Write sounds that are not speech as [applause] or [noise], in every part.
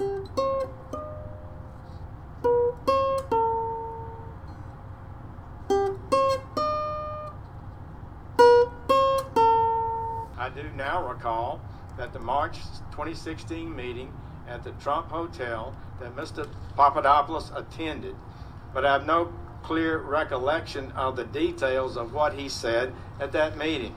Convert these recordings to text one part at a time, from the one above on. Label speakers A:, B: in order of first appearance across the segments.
A: I do now recall that the March 2016 meeting at the Trump Hotel that Mr. Papadopoulos attended, but I have no clear recollection of the details of what he said at that meeting.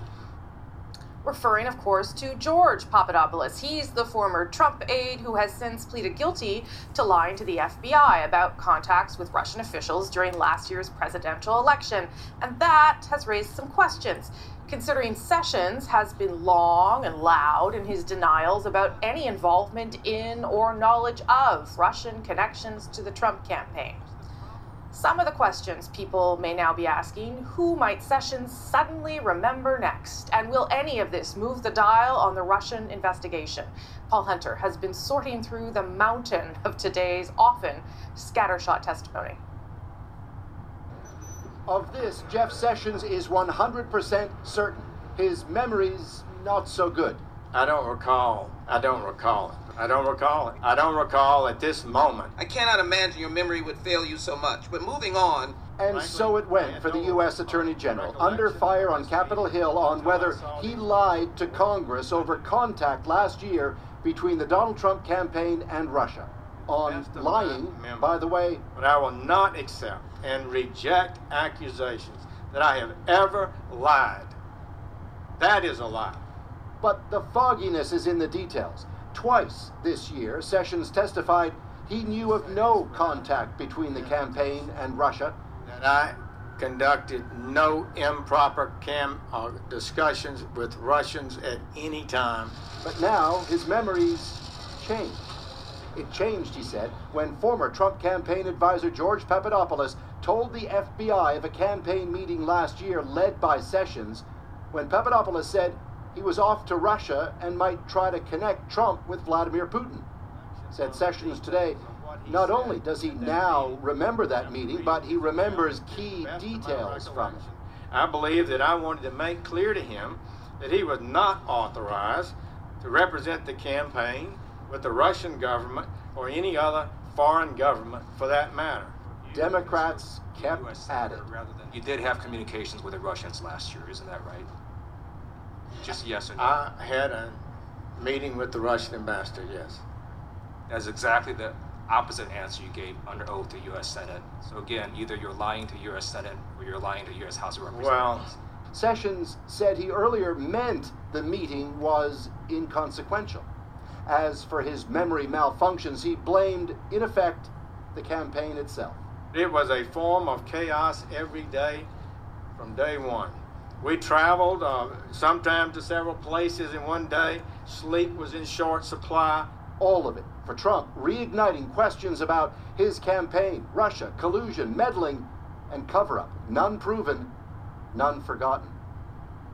B: Referring, of course, to George Papadopoulos. He's the former Trump aide who has since pleaded guilty to lying to the FBI about contacts with Russian officials during last year's presidential election. And that has raised some questions considering Sessions has been long and loud in his denials about any involvement in or knowledge of Russian connections to the Trump campaign. Some of the questions people may now be asking who might Sessions suddenly remember next? And will any of this move the dial on the Russian investigation? Paul Hunter has been sorting through the mountain of today's often scattershot testimony.
C: Of this, Jeff Sessions is 100% certain. His memory's not so good.
A: I don't recall. I don't recall it. I don't recall it. I don't recall at this moment.
D: I cannot imagine your memory would fail you so much. But moving on.
C: And
A: Frankly,
C: so it went for the U.S. Attorney General, under fire on Capitol Hill on whether he lied to Congress over contact last year between the Donald Trump campaign and Russia. On lying,
A: my
C: by the way,
A: But I will not accept and reject accusations that I have ever lied. That is a lie.
C: But the fogginess is in the details. Twice this year, Sessions testified he knew of no contact between the campaign and Russia.
A: That I conducted no improper cam uh, discussions with Russians at any time.
C: But now his memories changed. It changed, he said, when former Trump campaign advisor George Papadopoulos told the FBI of a campaign meeting last year led by Sessions when Papadopoulos said he was off to Russia and might try to connect Trump with Vladimir Putin. Said Sessions today, not only does he now remember that meeting, but he remembers key
A: Best of my
C: details from it.
A: I believe that I wanted to make clear to him that he was not authorized to represent the campaign with the Russian government or any other foreign government for that matter.
C: Democrats kept
E: US
C: at it.
E: senator rather than you did have communications with the Russians last year, isn't that right? Just yes or no.
A: I had a meeting with the Russian ambassador, yes.
E: That's exactly the opposite answer you gave under oath to U.S. Senate. So again, either you're lying to U.S. Senate or you're lying to U.S. House of Representatives.
A: Well,
C: Sessions said he earlier meant the meeting was inconsequential. As for his memory malfunctions, he blamed, in effect, the campaign itself.
A: It was a form of chaos every day from day one. We traveled uh, sometimes to several places in one day. Sleep was in short supply.
C: All of it for Trump, reigniting questions about his campaign, Russia, collusion, meddling, and cover up. None proven, none forgotten.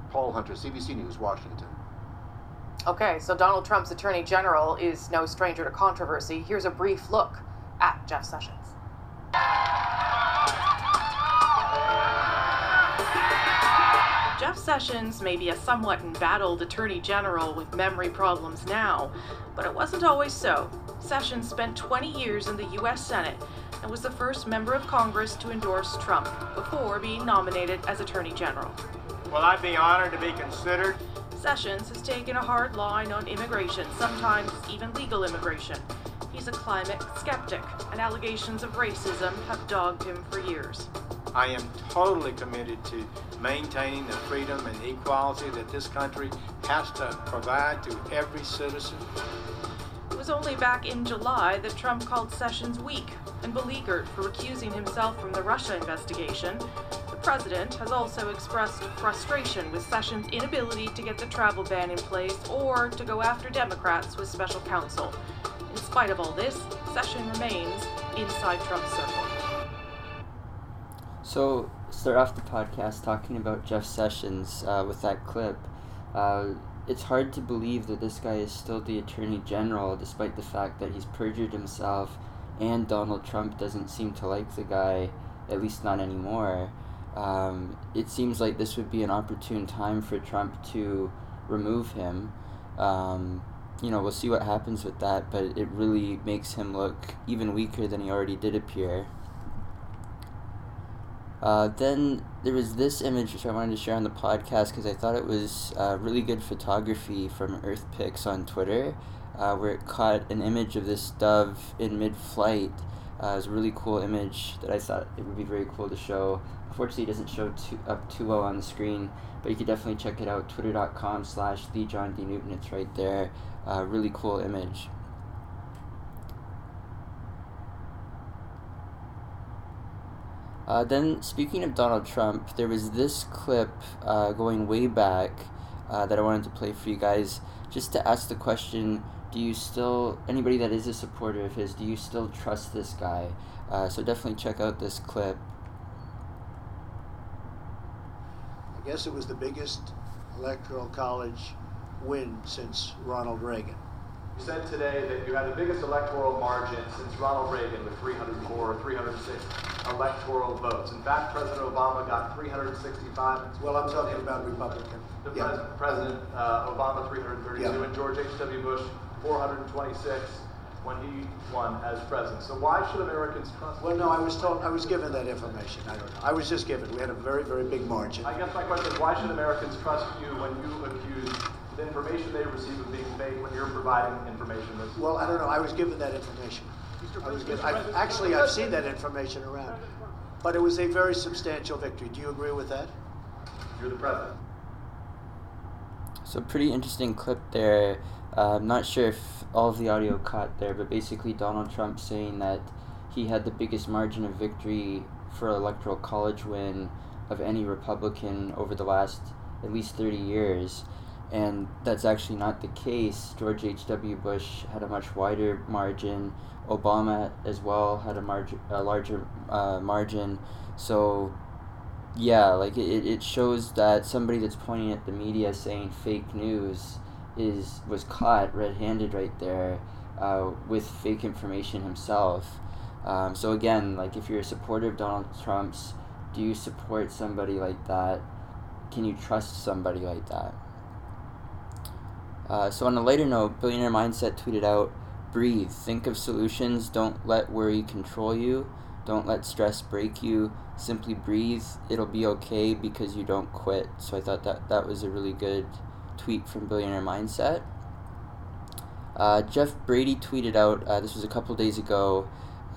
C: Paul Hunter, CBC News, Washington.
B: Okay, so Donald Trump's attorney general is no stranger to controversy. Here's a brief look at Jeff Sessions. Jeff Sessions may be a somewhat embattled attorney general with memory problems now, but it wasn't always so. Sessions spent 20 years in the U.S. Senate and was the first member of Congress to endorse Trump before being nominated as attorney general.
A: Will I'd be honored to be considered?
B: Sessions has taken a hard line on immigration, sometimes even legal immigration. He's a climate skeptic, and allegations of racism have dogged him for years.
A: I am totally committed to maintaining the freedom and equality that this country has to provide to every citizen.
B: It was only back in July that Trump called Sessions weak and beleaguered for recusing himself from the Russia investigation. The president has also expressed frustration with Sessions' inability to get the travel ban in place or to go after Democrats with special counsel. In spite of all this, Sessions remains inside Trump's circle.
F: So, start off the podcast talking about Jeff Sessions uh, with that clip. Uh, it's hard to believe that this guy is still the Attorney General, despite the fact that he's perjured himself and Donald Trump doesn't seem to like the guy, at least not anymore. Um, it seems like this would be an opportune time for Trump to remove him. Um, you know, we'll see what happens with that, but it really makes him look even weaker than he already did appear. Uh, then there was this image which I wanted to share on the podcast because I thought it was uh, really good photography from EarthPix on Twitter, uh, where it caught an image of this dove in mid-flight. Uh, it was a really cool image that I thought it would be very cool to show. Unfortunately, it doesn't show too, up too well on the screen, but you can definitely check it out. Twitter.com slash the John D Newton. It's right there. Uh, really cool image. Uh, then, speaking of Donald Trump, there was this clip uh, going way back uh, that I wanted to play for you guys just to ask the question do you still, anybody that is a supporter of his, do you still trust this guy? Uh, so definitely check out this clip.
G: I guess it was the biggest electoral college win since Ronald Reagan.
H: You said today that you had the biggest electoral margin since Ronald Reagan with 304 or 306 electoral votes. In fact, President Obama got 365.
G: Well, I'm talking about Republican.
H: The
G: Yeah.
H: pres- President uh, Obama 332
G: Yeah.
H: and George H.W. Bush 426 when he won as president. So why should Americans trust?
G: Well, no, I was told, I was given that information. I don't know. I was just given. We had a very, very big margin.
H: I guess my question is why should Americans trust you when you accuse information they receive of being fake when you're providing information that's
G: Well, I don't know. I was given that information. I was given, I've, actually, I've seen that information around. But it was a very substantial victory. Do you agree with that?
H: you're the president?
F: So pretty interesting clip there. Uh, I'm not sure if all of the audio caught there, but basically Donald Trump saying that he had the biggest margin of victory for electoral college win of any Republican over the last at least 30 years. And that's actually not the case. George H.W. Bush had a much wider margin. Obama as well had a, margin, a larger uh, margin. So yeah, like it, it shows that somebody that's pointing at the media saying fake news is was caught red-handed right there uh, with fake information himself. Um, so again, like if you're a supporter of Donald Trump's, do you support somebody like that? Can you trust somebody like that? Uh, so on a later note, Billionaire Mindset tweeted out, "Breathe. Think of solutions. Don't let worry control you. Don't let stress break you. Simply breathe. It'll be okay because you don't quit." So I thought that that was a really good tweet from Billionaire Mindset. Uh, Jeff Brady tweeted out, uh, this was a couple days ago,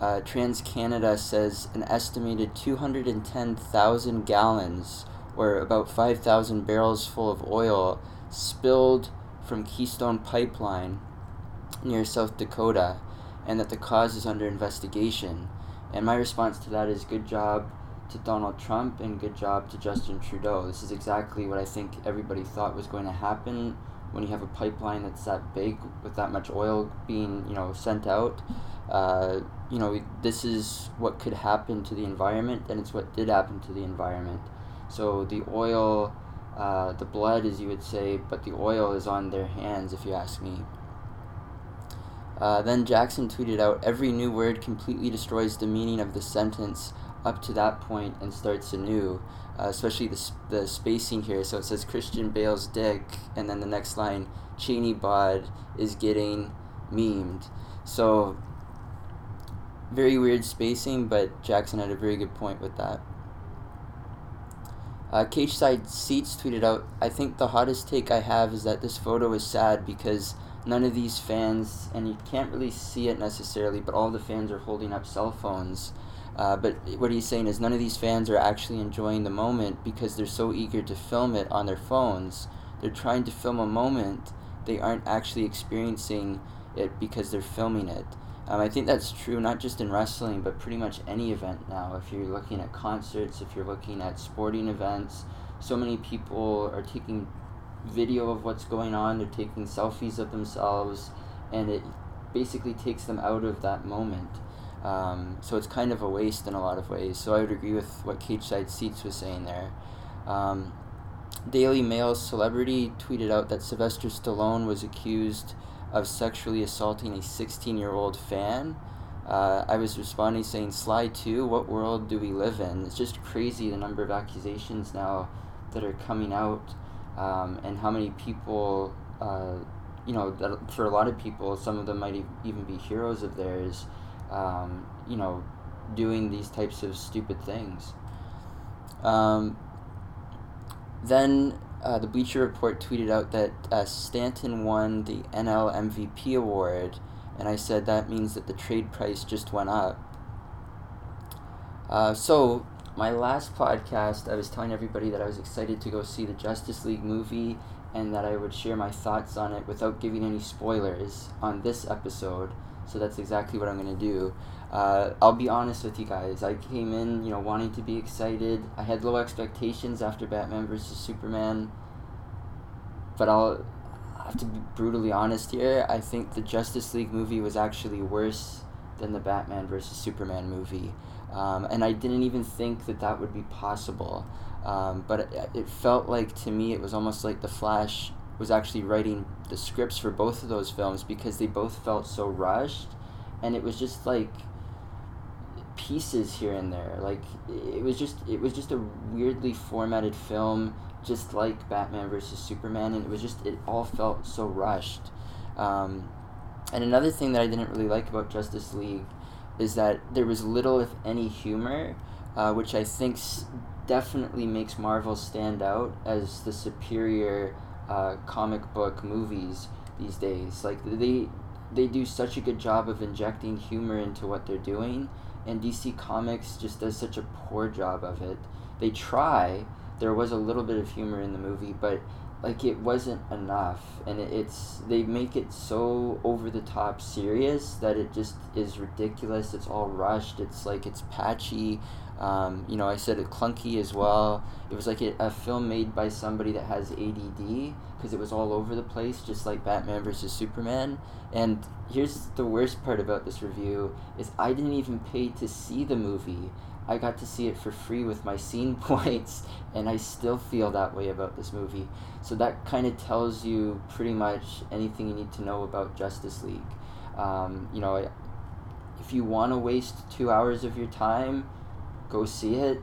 F: uh, Trans Canada says an estimated 210,000 gallons, or about 5,000 barrels full of oil, spilled from Keystone Pipeline near South Dakota, and that the cause is under investigation. And my response to that is good job to Donald Trump and good job to Justin Trudeau. This is exactly what I think everybody thought was going to happen when you have a pipeline that's that big with that much oil being, you know, sent out. Uh, you know, this is what could happen to the environment, and it's what did happen to the environment. So the oil, uh, the blood, as you would say, but the oil is on their hands, if you ask me. Uh, then Jackson tweeted out, every new word completely destroys the meaning of the sentence up to that point and starts anew, uh, especially the, s- the spacing here. So it says Christian Bale's dick, and then the next line, Cheney bod is getting memed. So very weird spacing, but Jackson had a very good point with that. Uh, Cage Side Seats tweeted out, I think the hottest take I have is that this photo is sad because none of these fans, and you can't really see it necessarily, but all the fans are holding up cell phones. Uh, but what he's saying is none of these fans are actually enjoying the moment because they're so eager to film it on their phones. They're trying to film a moment, they aren't actually experiencing it because they're filming it. Um, I think that's true not just in wrestling, but pretty much any event now. If you're looking at concerts, if you're looking at sporting events, so many people are taking video of what's going on, they're taking selfies of themselves, and it basically takes them out of that moment. Um, so it's kind of a waste in a lot of ways. So I would agree with what Cage Side Seats was saying there. Um, Daily Mail celebrity tweeted out that Sylvester Stallone was accused of sexually assaulting a 16 year old fan. Uh, I was responding saying, Sly 2, what world do we live in? It's just crazy the number of accusations now that are coming out um, and how many people, uh, you know, that for a lot of people, some of them might even be heroes of theirs, um, you know, doing these types of stupid things. Um, then uh, the Bleacher Report tweeted out that uh, Stanton won the NL MVP award, and I said that means that the trade price just went up. Uh, so, my last podcast, I was telling everybody that I was excited to go see the Justice League movie and that I would share my thoughts on it without giving any spoilers on this episode. So that's exactly what I'm going to do. Uh, I'll be honest with you guys. I came in, you know, wanting to be excited. I had low expectations after Batman vs Superman, but I'll have to be brutally honest here. I think the Justice League movie was actually worse than the Batman vs Superman movie, um, and I didn't even think that that would be possible. Um, but it, it felt like to me it was almost like the Flash was actually writing the scripts for both of those films because they both felt so rushed, and it was just like pieces here and there. Like it was just it was just a weirdly formatted film, just like Batman versus Superman, and it was just it all felt so rushed. Um, and another thing that I didn't really like about Justice League is that there was little, if any, humor, uh, which I think definitely makes Marvel stand out as the superior uh, comic book movies these days. Like they they do such a good job of injecting humor into what they're doing, and DC Comics just does such a poor job of it. They try. There was a little bit of humor in the movie, but like it wasn't enough, and it, it's they make it so over the top serious that it just is ridiculous. It's all rushed. It's like it's patchy. Um, you know, I said it clunky as well. It was like a, a film made by somebody that has ADD because it was all over the place, just like Batman versus Superman. And here's the worst part about this review is I didn't even pay to see the movie. I got to see it for free with my scene [laughs] points, and I still feel that way about this movie. So that kind of tells you pretty much anything you need to know about Justice League. Um, you know, if you want to waste two hours of your time, go see it.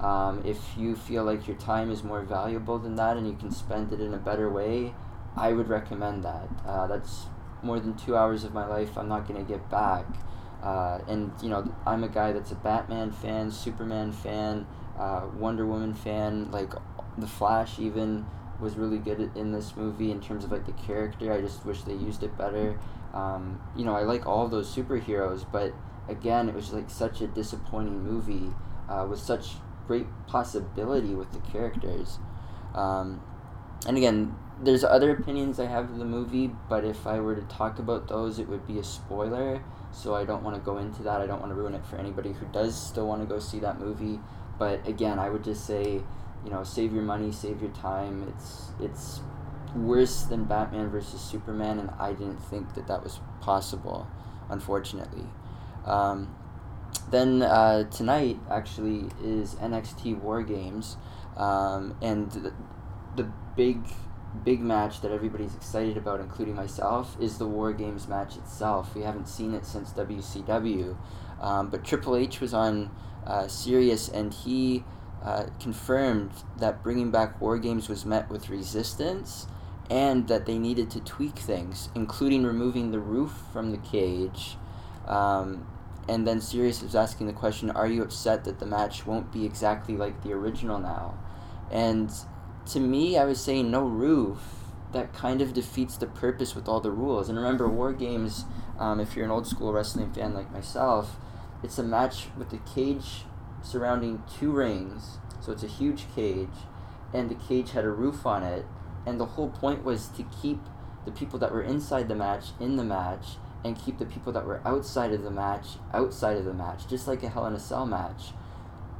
F: Um, if you feel like your time is more valuable than that and you can spend it in a better way, I would recommend that. Uh, that's more than two hours of my life I'm not going to get back. Uh, and, you know, I'm a guy that's a Batman fan, Superman fan, uh, Wonder Woman fan, like The Flash even was really good in this movie in terms of like the character. I just wish they used it better. Um, you know, I like all those superheroes, but again, it was like such a disappointing movie uh, with such great possibility with the characters. Um, and again, there's other opinions I have of the movie, but if I were to talk about those, it would be a spoiler. So I don't want to go into that. I don't want to ruin it for anybody who does still want to go see that movie. But again, I would just say, you know, save your money, save your time. It's it's worse than Batman versus Superman, and I didn't think that that was possible, unfortunately. Um, then uh, tonight actually is NXT War Games, um, and the, the big big match that everybody's excited about, including myself, is the War Games match itself. We haven't seen it since WCW, um, but Triple H was on uh, Sirius and he uh, confirmed that bringing back War Games was met with resistance and that they needed to tweak things, including removing the roof from the cage. Um, and then Sirius was asking the question, "Are you upset that the match won't be exactly like the original now?" And to me, I was saying no roof. That kind of defeats the purpose with all the rules. And remember, War Games, um, if you're an old school wrestling fan like myself, it's a match with the cage surrounding two rings. So it's a huge cage, and the cage had a roof on it. And the whole point was to keep the people that were inside the match in the match and keep the people that were outside of the match outside of the match, just like a Hell in a Cell match.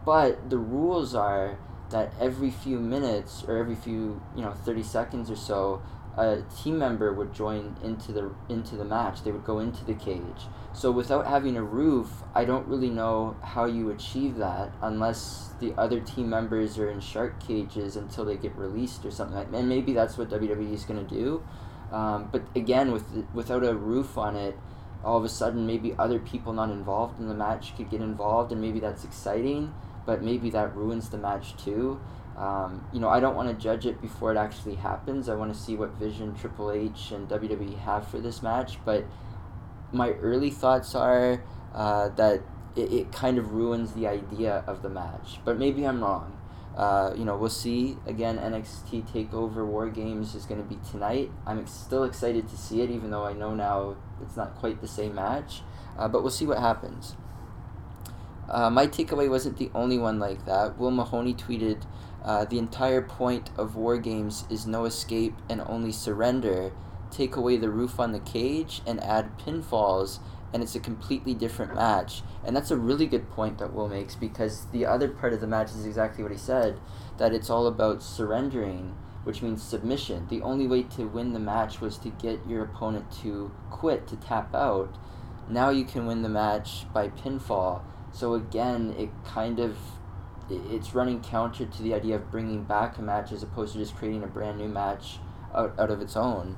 F: But the rules are that every few minutes or every few you know 30 seconds or so a team member would join into the into the match. They would go into the cage. So without having a roof i don't really know how you achieve that unless the other team members are in shark cages until they get released or something like and maybe that's what wwe is going to do um, but again with without a roof on it all of a sudden maybe other people not involved in the match could get involved and maybe that's exciting but maybe that ruins the match too. Um, you know, I don't want to judge it before it actually happens. I want to see what vision Triple H and WWE have for this match. But my early thoughts are uh, that it, it kind of ruins the idea of the match. But maybe I'm wrong. Uh, you know, we'll see. Again, NXT Takeover War Games is going to be tonight. I'm ex- still excited to see it, even though I know now it's not quite the same match. Uh, but we'll see what happens. Uh, my takeaway wasn't the only one like that. Will Mahoney tweeted, uh, "The entire point of war games is no escape and only surrender. Take away the roof on the cage and add pinfalls, and it's a completely different match." And that's a really good point that Will makes because the other part of the match is exactly what he said, that it's all about surrendering, which means submission. The only way to win the match was to get your opponent to quit, to tap out. Now you can win the match by pinfall so again, it kind of it's running counter to the idea of bringing back a match as opposed to just creating a brand new match out, out of its own.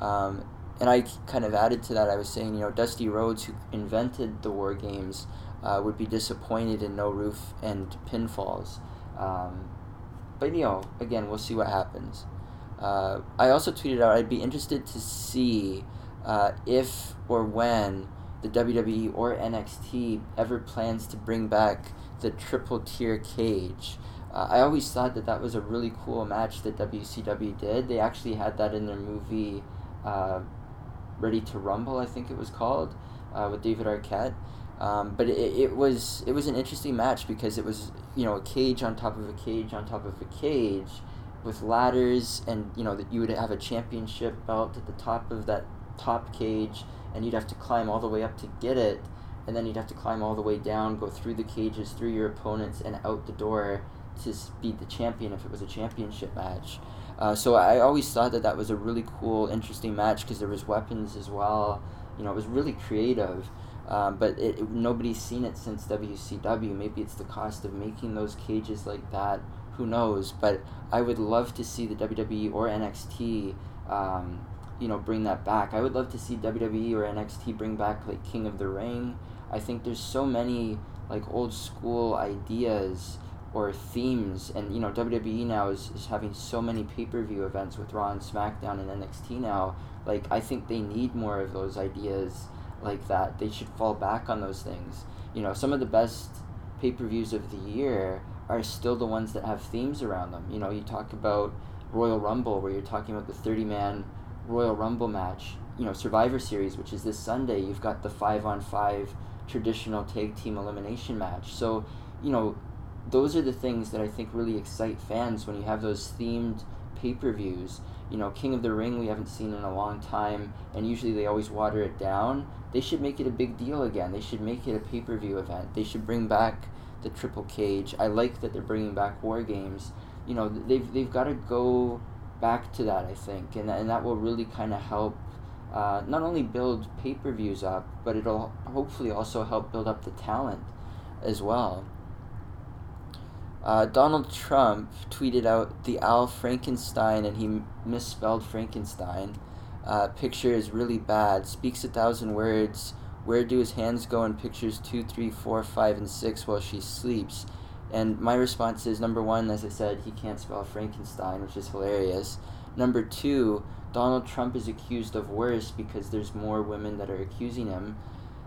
F: Um, and I kind of added to that. I was saying, you know, Dusty Rhodes, who invented the war games, uh, would be disappointed in no roof and pinfalls. Um, but you know, again, we'll see what happens. Uh, I also tweeted out I'd be interested to see uh, if or when the WWE or NXT ever plans to bring back the triple tier cage. Uh, I always thought that that was a really cool match that WCW did. They actually had that in their movie uh, Ready to Rumble, I think it was called, uh, with David Arquette. Um, but it, it was it was an interesting match because it was you know a cage on top of a cage on top of a cage with ladders and you know that you would have a championship belt at the top of that top cage and you'd have to climb all the way up to get it, and then you'd have to climb all the way down, go through the cages, through your opponents, and out the door to beat the champion if it was a championship match. Uh, so I always thought that that was a really cool, interesting match because there was weapons as well. You know, it was really creative. Um, but it, it, nobody's seen it since WCW. Maybe it's the cost of making those cages like that. Who knows? But I would love to see the WWE or NXT um, you know bring that back. I would love to see WWE or NXT bring back like King of the Ring. I think there's so many like old school ideas or themes and you know WWE now is, is having so many pay-per-view events with Raw and SmackDown and NXT now like I think they need more of those ideas like that. They should fall back on those things. You know some of the best pay-per-views of the year are still the ones that have themes around them. You know you talk about Royal Rumble where you're talking about the 30 man Royal Rumble match, you know, Survivor Series, which is this Sunday, you've got the five on five traditional tag team elimination match. So, you know, those are the things that I think really excite fans when you have those themed pay per views. You know, King of the Ring we haven't seen in a long time, and usually they always water it down. They should make it a big deal again. They should make it a pay per view event. They should bring back the Triple Cage. I like that they're bringing back War Games. You know, they've they've got to go back to that, I think, and and that will really kind of help. Uh, not only build pay per views up, but it'll hopefully also help build up the talent as well. Uh, Donald Trump tweeted out the Al Frankenstein and he misspelled Frankenstein. Uh, picture is really bad. Speaks a thousand words. Where do his hands go in pictures two, three, four, five, and six while she sleeps? And my response is number one, as I said, he can't spell Frankenstein, which is hilarious. Number two, Donald Trump is accused of worse because there's more women that are accusing him.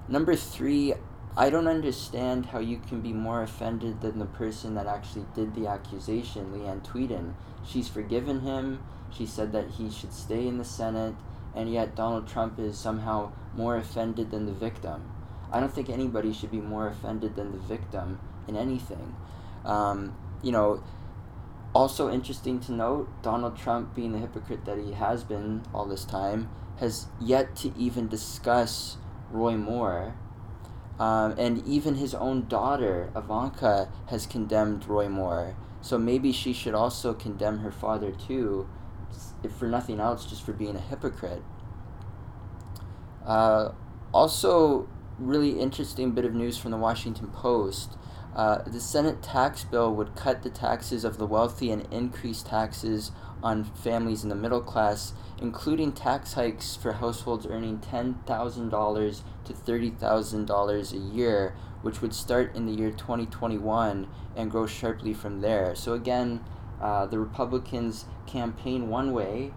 F: Number three, I don't understand how you can be more offended than the person that actually did the accusation, Leeann Tweeden. She's forgiven him. She said that he should stay in the Senate, and yet Donald Trump is somehow more offended than the victim. I don't think anybody should be more offended than the victim in anything. Um, you know, also interesting to note, Donald Trump, being the hypocrite that he has been all this time, has yet to even discuss Roy Moore. Um, and even his own daughter, Ivanka, has condemned Roy Moore. So maybe she should also condemn her father too, if for nothing else, just for being a hypocrite. Uh, also, really interesting bit of news from the Washington Post. Uh, the Senate tax bill would cut the taxes of the wealthy and increase taxes on families in the middle class, including tax hikes for households earning $10,000 to $30,000 a year, which would start in the year 2021 and grow sharply from there. So, again, Uh, the Republicans campaign one way,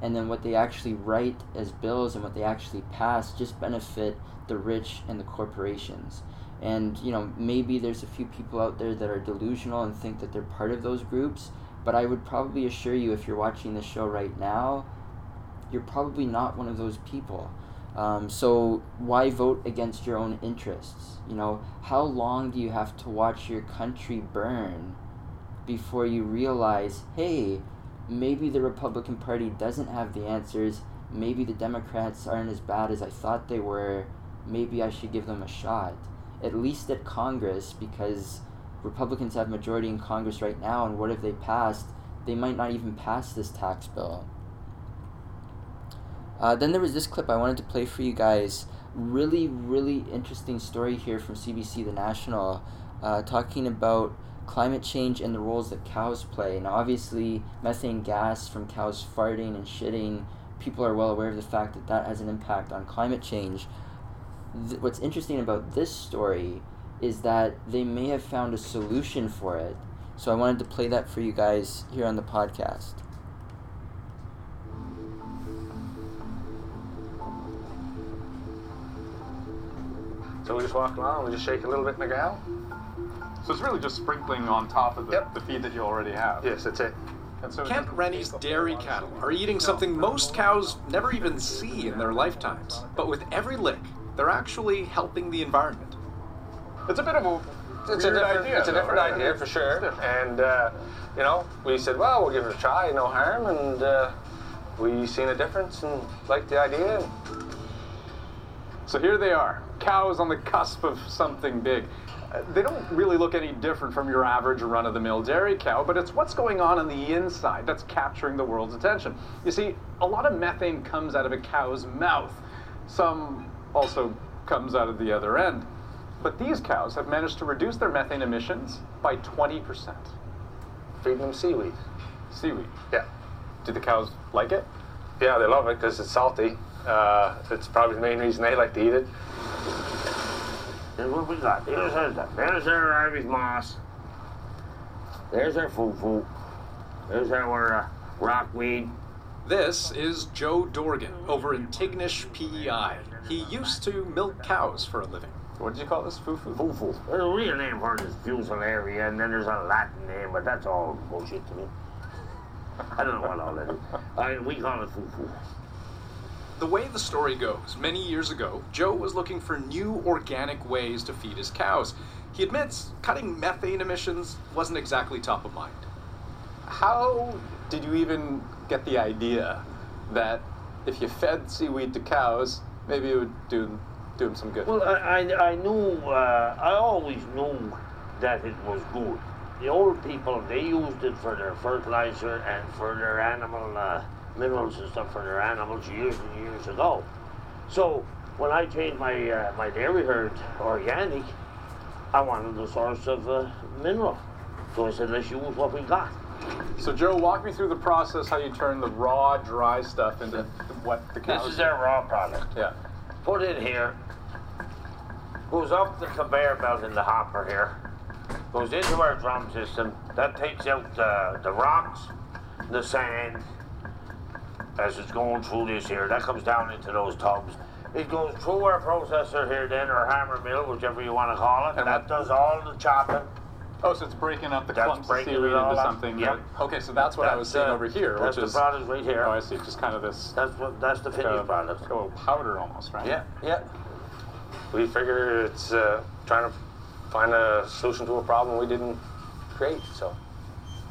F: and then what they actually write as bills and what they actually pass just benefit the rich and the corporations. And you know, maybe there's a few people out there that are delusional and think that they're part of those groups, but I would probably assure you if you're watching the show right now, you're probably not one of those people. Um, so why vote against your own interests? You know, how long do you have to watch your country burn before you realize, hey, maybe the Republican Party doesn't have the answers. Maybe the Democrats aren't as bad as I thought they were. Maybe I should give them a shot. At least at Congress, because Republicans have majority in Congress right now, and what if they passed? They might not even pass this tax bill. Uh, then there was this clip I wanted to play for you guys. Really, really interesting story here from CBC The National, uh, talking about climate change and the roles that cows play. Now, obviously, methane gas from cows farting and shitting, people are well aware of the fact that that has an impact on climate change. Th- what's interesting about this story is that they may have found a solution for it. So I wanted to play that for you guys here on the podcast.
I: So we just walk along, we just shake a little bit in the ground.
J: So it's really just sprinkling on top of the,
I: Yep.
J: the feed that you already have.
I: Yes, that's it.
J: And so
K: Kent Rennie's
J: take up a
K: dairy cattle are eating something most cows never even see in their lifetimes. But with every lick, they're actually helping the environment.
J: It's a bit of a
I: It's a
J: weird
I: different,
J: idea.
I: it's a different
J: right?
I: idea for sure. And uh, you know, we said, well, we'll give it a try, no harm, and uh, we seen a difference and liked the idea.
J: So here they are, cows on the cusp of something big. Uh, They don't really look any different from your average run of the mill dairy cow, but it's what's going on on the inside that's capturing the world's attention. You see, a lot of methane comes out of a cow's mouth, some also comes out of the other end. But these cows have managed to reduce their methane emissions by 20%.
I: feeding them seaweed.
J: Seaweed.
I: Yeah.
J: Do the cows like it?
I: Yeah, they love it because it's salty. Uh, it's probably the main reason they like to eat it.
L: Here's what we got. Here's our. There's our Irish moss. There's our fufu. There's our uh, rockweed.
K: This is Joe Dorgan over in Tignish, PEI. He used to milk cows for a living.
J: What did you call this? Fufu?
L: Fufu. There's a real name for it is Furcellaria, and then there's a Latin name, but that's all bullshit to me. I don't know what all that is. I, we call it fufu.
K: The way the story goes, many years ago, Joe was looking for new organic ways to feed his cows. He admits cutting methane emissions wasn't exactly top of mind.
J: How did you even get the idea that if you fed seaweed to cows, maybe it would do, do them some good?
L: Well, I, I, I knew, uh, I always knew that it was good. The old people, they used it for their fertilizer and for their animal uh, minerals and stuff for their animals years and years ago. So when I changed my uh, my dairy herd organic, I wanted the source of uh, mineral. So I said, let's use what we got.
J: So, Joe, walk me through the process how you turn the raw, dry stuff into what the cows.
L: This is their raw product.
J: Yeah.
L: put in here, goes up the conveyor belt in the hopper here, goes into our drum system. That takes out the, the rocks, the sand, as it's going through this here. That comes down into those tubs. It goes through our processor here then, or hammer mill, whichever you want to call it, and that does all the chopping.
J: Oh, so it's breaking up the
L: That's
J: clumps of
L: breaking it
J: seaweed into something.
L: Yep.
J: that- okay, so that's what I was
L: That's,
J: seeing
L: uh,
J: over here,
L: that's
J: which
L: the
J: is.
L: product right here.
J: Oh, I see. Just kind of this.
L: That's what that's the
J: like
L: finished
J: a,
L: product.
J: like a little powder almost, right?
I: Yeah, yeah. We figure it's uh, trying to find a solution to a problem we didn't create. So,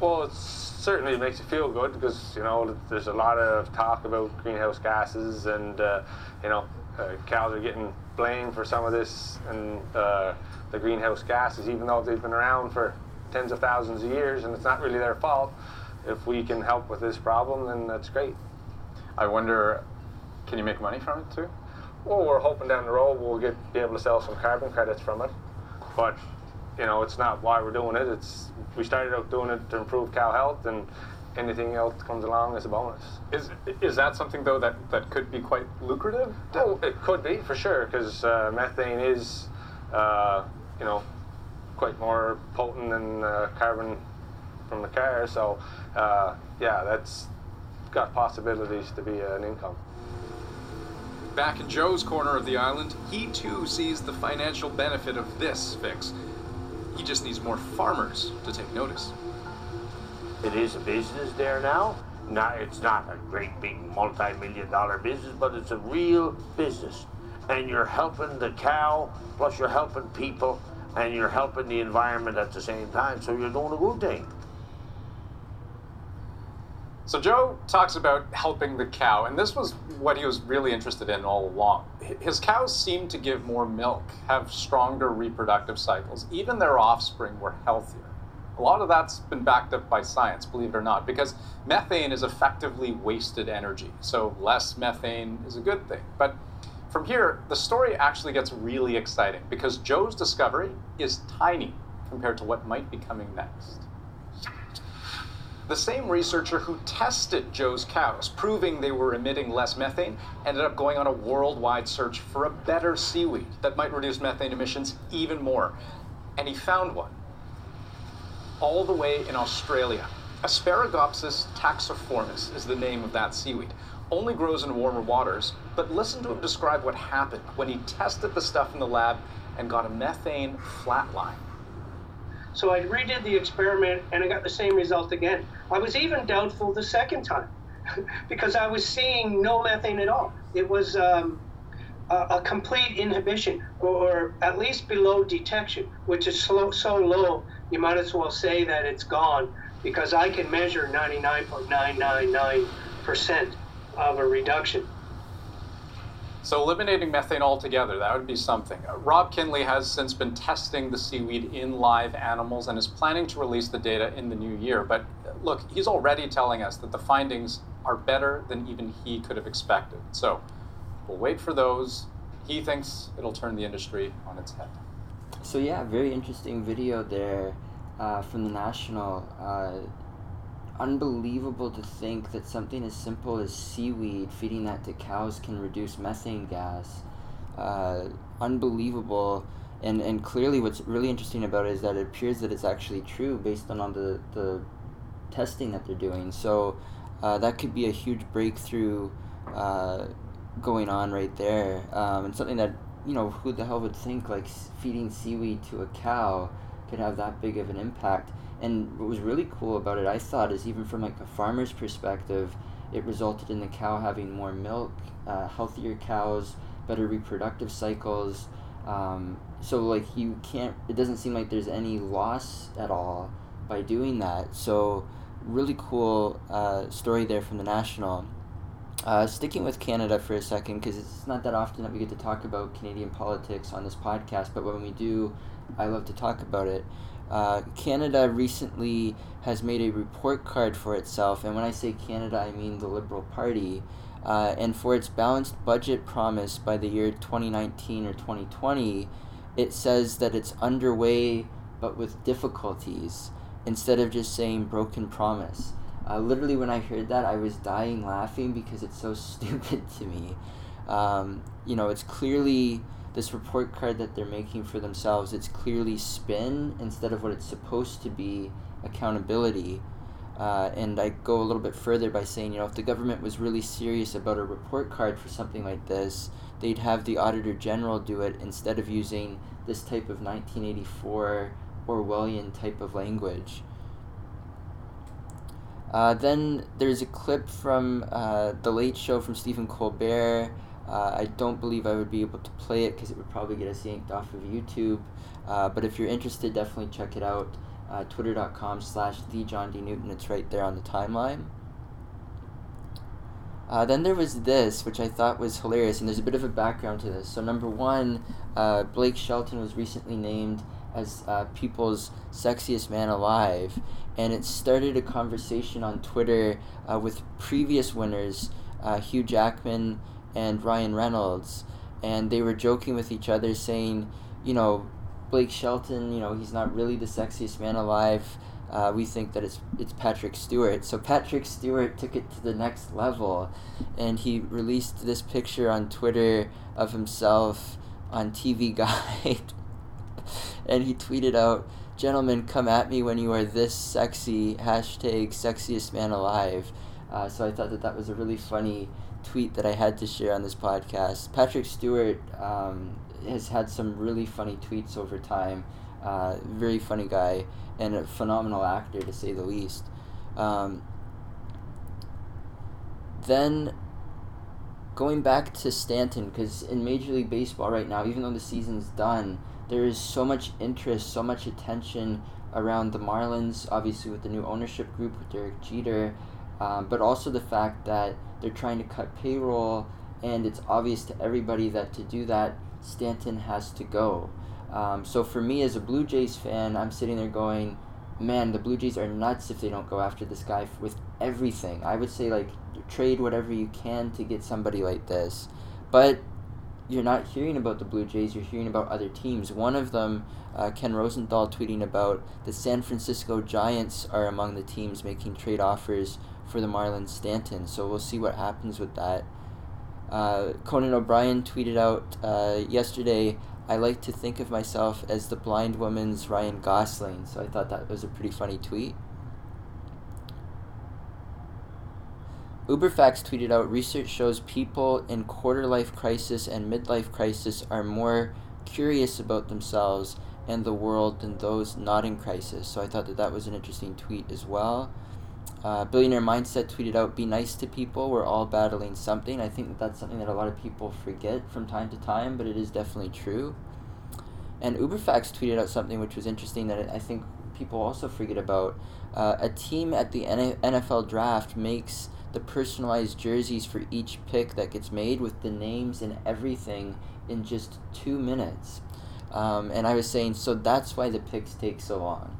I: well, it certainly makes you feel good because you know there's a lot of talk about greenhouse gases, and uh, you know uh, cows are getting blamed for some of this and uh, the greenhouse gases, even though they've been around for tens of thousands of years, and it's not really their fault. If we can help with this problem, then that's great.
J: I wonder, can you make money from it too?
I: Well, we're hoping down the road we'll get be able to sell some carbon credits from it, but you know it's not why we're doing it. It's we started out doing it to improve cow health, and anything else comes along as a bonus.
J: Is is that something though that that could be quite lucrative?
I: Oh, it could be for sure because uh, methane is, uh, you know, quite more potent than uh, carbon from the car. So, uh, yeah, that's got possibilities to be an income.
K: Back in Joe's corner of the island, he too sees the financial benefit of this fix. He just needs more farmers to take notice.
L: It is a business there now. Not, it's not a great big multi-million dollar business, but it's a real business. And you're helping the cow, plus you're helping people, and you're helping the environment at the same time. So you're doing a good thing.
J: So Joe talks about helping the cow, and this was what he was really interested in all along. His cows seemed to give more milk, have stronger reproductive cycles. Even their offspring were healthier. A lot of that's been backed up by science, believe it or not, because methane is effectively wasted energy. So less methane is a good thing. But from here, the story actually gets really exciting because Joe's discovery is tiny compared to what might be coming next. The same researcher who tested Joe's cows, proving they were emitting less methane, ended up going on a worldwide search for a better seaweed that might reduce methane emissions even more. And he found one. All the way in Australia. Asparagopsis taxiformis is the name of that seaweed. Only grows in warmer waters, but listen to him describe what happened when he tested the stuff in the lab and got a methane flatline.
M: So I redid the experiment and I got the same result again. I was even doubtful the second time [laughs] because I was seeing no methane at all. It was um, a, a, complete inhibition, or at least below detection, which is slow, so low you might as well say that it's gone because I can measure 99.999% of a reduction.
J: So eliminating methane altogether, that would be something. Uh, Rob Kinley has since been testing the seaweed in live animals and is planning to release the data in the new year. But uh, look, he's already telling us that the findings are better than even he could have expected. So we'll wait for those. He thinks it'll turn the industry on its head.
F: So yeah, very interesting video there uh, from the National. Uh, unbelievable to think that something as simple as seaweed, feeding that to cows, can reduce methane gas. Uh, unbelievable. And, and clearly, what's really interesting about it is that it appears that it's actually true based on all the, the testing that they're doing. So, uh, that could be a huge breakthrough uh, going on right there. Um, and something that, you know, who the hell would think like feeding seaweed to a cow could have that big of an impact? And what was really cool about it, I thought, is even from like a farmer's perspective, it resulted in the cow having more milk, uh, healthier cows, better reproductive cycles. Um, so like you can't, it doesn't seem like there's any loss at all by doing that. So really cool uh, story there from the national. Uh, sticking with Canada for a second, because it's not that often that we get to talk about Canadian politics on this podcast, but when we do, I love to talk about it. Uh, Canada recently has made a report card for itself, and when I say Canada, I mean the Liberal Party. Uh, and for its balanced budget promise by the year 2019 or 2020, it says that it's underway but with difficulties instead of just saying broken promise. Uh, literally, when I heard that, I was dying laughing because it's so [laughs] stupid to me. Um, you know, it's clearly this report card that they're making for themselves, it's clearly spin instead of what it's supposed to be accountability. Uh, and I go a little bit further by saying, you know, if the government was really serious about a report card for something like this, they'd have the Auditor General do it instead of using this type of 1984 Orwellian type of language. Uh, then there's a clip from uh, The Late Show from Stephen Colbert uh, I don't believe I would be able to play it because it would probably get us yanked off of YouTube. Uh, but if you're interested, definitely check it out. Uh, Twitter.com slash the John D. Newton. It's right there on the timeline. Uh, then there was this, which I thought was hilarious, and there's a bit of a background to this. So, number one, uh, Blake Shelton was recently named as uh, People's Sexiest Man Alive, and it started a conversation on Twitter uh, with previous winners, uh, Hugh Jackman and Ryan Reynolds, and they were joking with each other, saying, you know, Blake Shelton, you know, he's not really the sexiest man alive. Uh, we think that it's it's Patrick Stewart. So Patrick Stewart took it to the next level, and he released this picture on Twitter of himself on TV [laughs] Guide, and he tweeted out, gentlemen, come at me when you are this sexy. Hashtag sexiest man alive. Uh, so I thought that that was a really funny tweet that I had to share on this podcast. Patrick Stewart um, has had some really funny tweets over time. Uh, very funny guy and a phenomenal actor to say the least. Um, then going back to Stanton, because in Major League Baseball right now, even though the season's done, there is so much interest, so much attention around the Marlins, obviously with the new ownership group with Derek Jeter, um, but also the fact that they're trying to cut payroll, and it's obvious to everybody that to do that, Stanton has to go. Um, so for me as a Blue Jays fan, I'm sitting there going, man, the Blue Jays are nuts if they don't go after this guy with everything. I would say like trade whatever you can to get somebody like this, but you're not hearing about the Blue Jays. You're hearing about other teams. One of them, uh, Ken Rosenthal, tweeting about the San Francisco Giants are among the teams making trade offers for the Marlins Stanton. So we'll see what happens with that. Uh, Conan O'Brien tweeted out uh, yesterday I like to think of myself as the blind woman's Ryan Gosling, so I thought that was a pretty funny tweet. UberFacts tweeted out research shows people in quarter life crisis and midlife crisis are more curious about themselves and the world than those not in crisis. So I thought that that was an interesting tweet as well. Uh, Billionaire Mindset tweeted out, Be nice to people. We're all battling something. I think that that's something that a lot of people forget from time to time, but it is definitely true. And UberFacts tweeted out something which was interesting that I think people also forget about. Uh, a team at the NFL draft makes the personalized jerseys for each pick that gets made with the names and everything in just two minutes. Um, and I was saying, so that's why the picks take so long.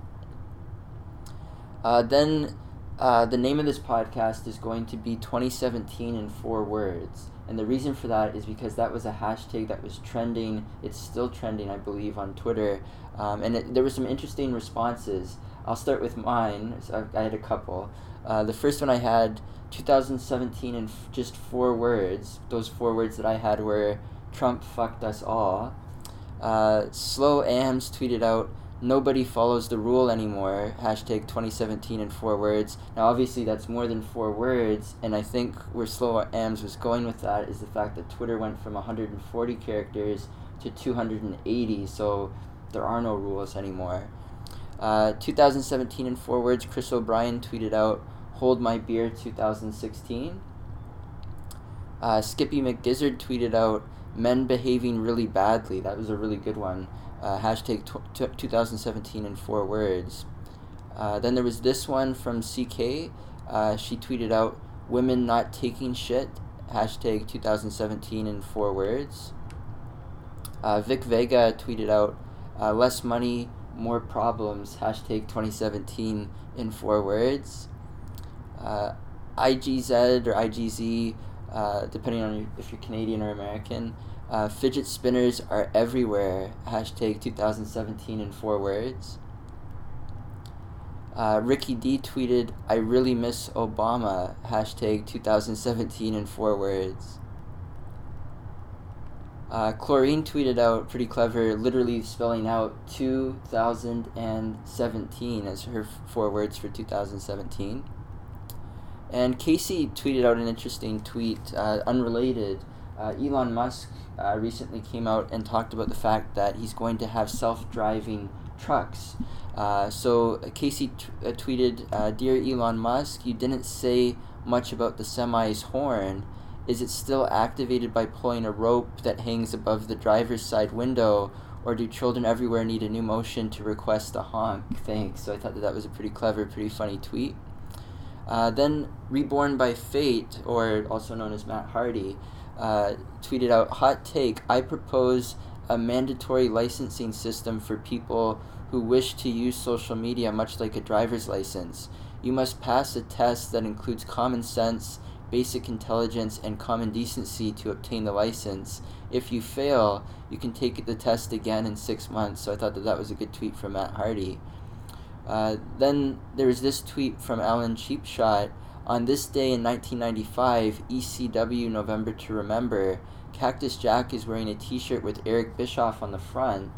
F: Uh, then uh, the name of this podcast is going to be 2017 in four words. And the reason for that is because that was a hashtag that was trending. It's still trending, I believe, on Twitter. Um, and it, there were some interesting responses. I'll start with mine. So I, I had a couple. Uh, the first one I had 2017 in f- just four words. Those four words that I had were Trump fucked us all. Uh, Slow Ams tweeted out nobody follows the rule anymore. Hashtag 2017 in four words. Now, obviously, that's more than four words, and I think where Slow Ams was going with that is the fact that Twitter went from 140 characters to 280, so there are no rules anymore. Uh, 2017 in four words, Chris O'Brien tweeted out, Hold My Beer 2016. Uh, Skippy McGizzard tweeted out, Men behaving really badly. That was a really good one uh, hashtag t- 2017 in four words. Uh, then there was this one from CK. Uh, she tweeted out, Women not taking shit, hashtag 2017 in four words. Uh, Vic Vega tweeted out, uh, Less money, more problems, hashtag 2017 in four words. Uh, IGZ or IGZ, depending on if you're Canadian or American, uh, fidget spinners are everywhere. Hashtag 2017 in four words. Uh, Ricky D tweeted, I really miss Obama. Hashtag 2017 in four words. Uh, Chlorine tweeted out, pretty clever, literally spelling out 2017 as her f- four words for 2017. And Casey tweeted out an interesting tweet, uh, unrelated. Uh, Elon Musk uh, recently came out and talked about the fact that he's going to have self-driving trucks. Uh, so Casey t- uh, tweeted, uh, "Dear Elon Musk, you didn't say much about the semi's horn. Is it still activated by pulling a rope that hangs above the driver's side window?" Or do children everywhere need a new motion to request a honk? Thanks. So I thought that that was a pretty clever, pretty funny tweet. Uh, then, Reborn by Fate, or also known as Matt Hardy, uh, tweeted out hot take i propose a mandatory licensing system for people who wish to use social media much like a driver's license. You must pass a test that includes common sense basic intelligence and common decency to obtain the license. If you fail you can take the test again in six months. So i thought that that was a good tweet from matt hardy. Uh, then there was this tweet from alan cheapshot on this day in 1995, ECW November to Remember, Cactus Jack is wearing a t shirt with Eric Bischoff on the front.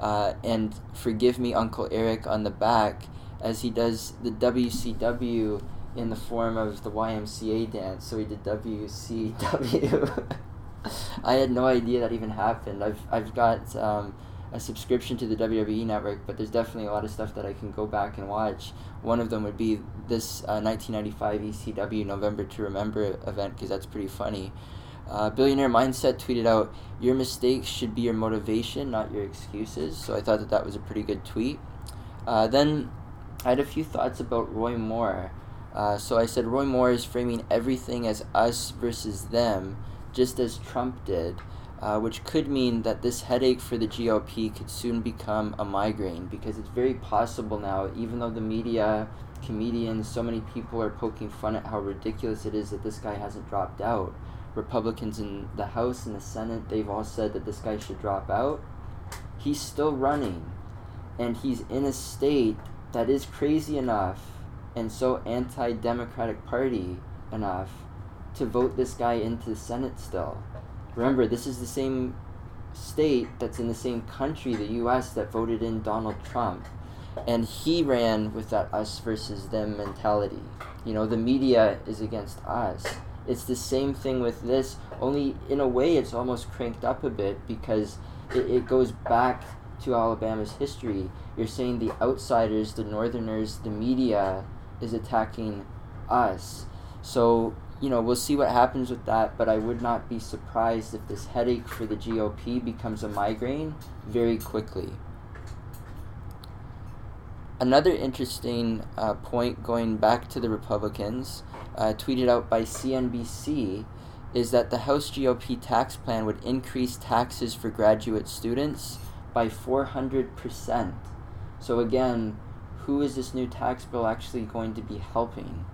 F: uh, and forgive me, Uncle Eric, on the back as he does the WCW in the form of the YMCA dance. So he did WCW. [laughs] I had no idea that even happened. I've I've got um, a subscription to the WWE network, but there's definitely a lot of stuff that I can go back and watch. One of them would be this uh, 1995 ECW November to Remember event because that's pretty funny. Uh, Billionaire Mindset tweeted out, Your mistakes should be your motivation, not your excuses. So I thought that that was a pretty good tweet. Uh, then I had a few thoughts about Roy Moore. Uh, so I said, Roy Moore is framing everything as us versus them, just as Trump did, uh, which could mean that this headache for the GOP could soon become a migraine because it's very possible now, even though the media, comedians, so many people are poking fun at how ridiculous it is that this guy hasn't dropped out Republicans in the House and the Senate, they've all said that this guy should drop out. He's still running, and he's in a state that is crazy enough and so anti Democratic Party enough to vote this guy into the Senate still. Remember, this is the same state that's in the same country, the US, that voted in Donald Trump. And he ran with that us versus them mentality. You know, the media is against us it's the same thing with this, only in a way it's almost cranked up a bit because it, it goes back to Alabama's history. You're saying the outsiders, the northerners, the media is attacking us. So, you know, we'll see what happens with that, but I would not be surprised if this headache for the GOP becomes a migraine very quickly. Another interesting uh, point going back to the Republicans uh, tweeted out by CNBC is that the House GOP tax plan would increase taxes for graduate students by 400%. So, again, who is this new tax bill actually going to be helping?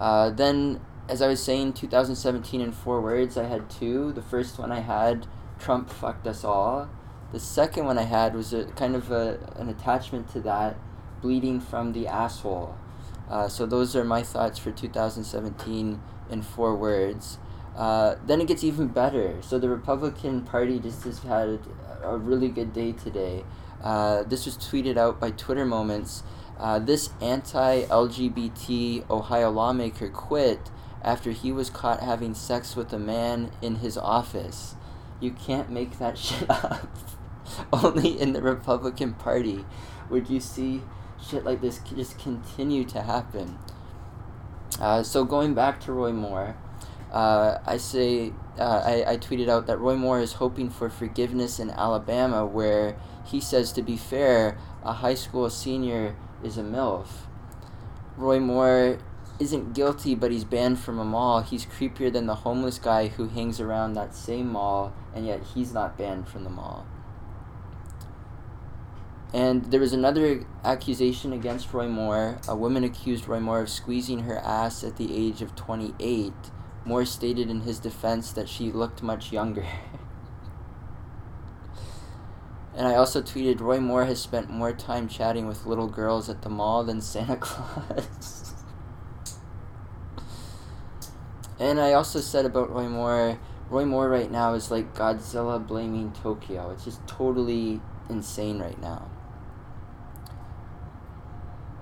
F: Uh, then, as I was saying, 2017 in four words, I had two. The first one I had, Trump fucked us all. The second one I had was a kind of a, an attachment to that, bleeding from the asshole. Uh, so those are my thoughts for 2017 in four words. Uh, then it gets even better. So the Republican Party just has had a really good day today. Uh, this was tweeted out by Twitter Moments. Uh, this anti LGBT Ohio lawmaker quit after he was caught having sex with a man in his office. You can't make that [laughs] shit up. Only in the Republican Party would you see shit like this just continue to happen. Uh, so going back to Roy Moore, uh, I say uh, I, I tweeted out that Roy Moore is hoping for forgiveness in Alabama, where he says, to be fair, a high school senior is a MILF. Roy Moore isn't guilty, but he's banned from a mall. He's creepier than the homeless guy who hangs around that same mall, and yet he's not banned from the mall. And there was another accusation against Roy Moore. A woman accused Roy Moore of squeezing her ass at the age of 28. Moore stated in his defense that she looked much younger. [laughs] and I also tweeted Roy Moore has spent more time chatting with little girls at the mall than Santa [laughs] Claus. and I also said about Roy Moore Roy Moore right now is like Godzilla blaming Tokyo. It's just totally insane right now.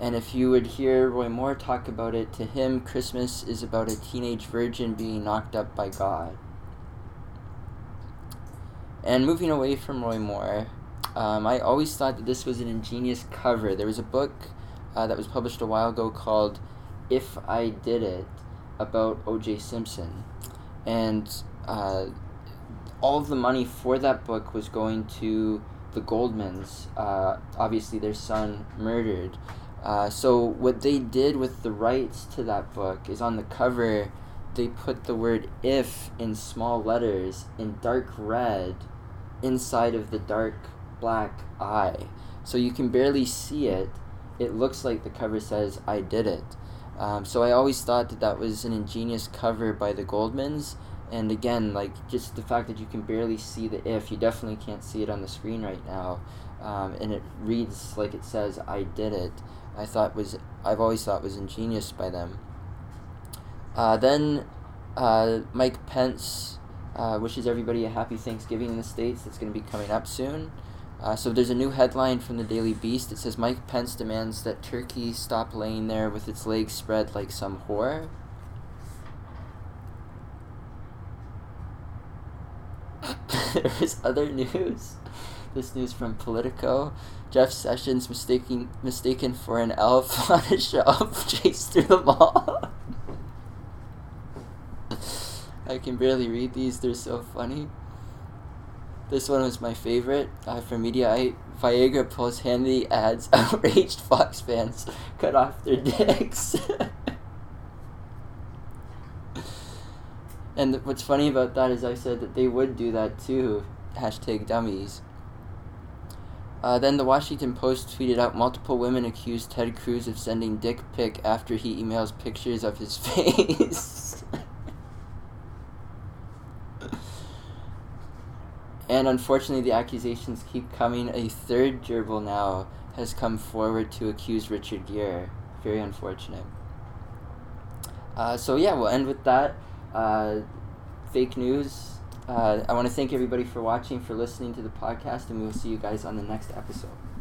F: And if you would hear Roy Moore talk about it, to him, Christmas is about a teenage virgin being knocked up by God. And moving away from Roy Moore, um, I always thought that this was an ingenious cover. There was a book uh, that was published a while ago called If I Did It about O.J. Simpson. And uh, all of the money for that book was going to the Goldmans, uh, obviously, their son murdered. Uh, so what they did with the rights to that book is on the cover they put the word if in small letters in dark red inside of the dark black eye so you can barely see it it looks like the cover says i did it um, so i always thought that that was an ingenious cover by the goldmans and again like just the fact that you can barely see the if you definitely can't see it on the screen right now um, and it reads like it says i did it I thought was I've always thought was ingenious by them. Uh, then uh, Mike Pence Uh, wishes everybody a happy Thanksgiving in the States. That's going to be coming up soon. Uh, so there's a new headline from the Daily Beast. It says Mike Pence demands that Turkey stop laying there with its legs spread like some whore. [laughs] there's other news. This news from Politico. Jeff Sessions mistaken mistaken for an elf [laughs] on a shelf [laughs] chased through the mall. I can barely read these, they're so funny. This one was my favorite uh, from Mediaite. Viagra pulls Hannity ads. [laughs] Outraged Fox fans cut off their dicks. [laughs] and what's funny about that is I said that they would do that too. Hashtag dummies. Uh, then the Washington Post tweeted out multiple women accused Ted Cruz of sending dick pic after he emails pictures of his [laughs] face. And unfortunately, the accusations keep coming. A third gerbil now has come forward to accuse Richard Gere. Very unfortunate. Uh, so yeah, we'll end with that. Uh, fake news. Uh, I want to thank everybody for watching, for listening to the podcast, and we will see you guys on the next episode.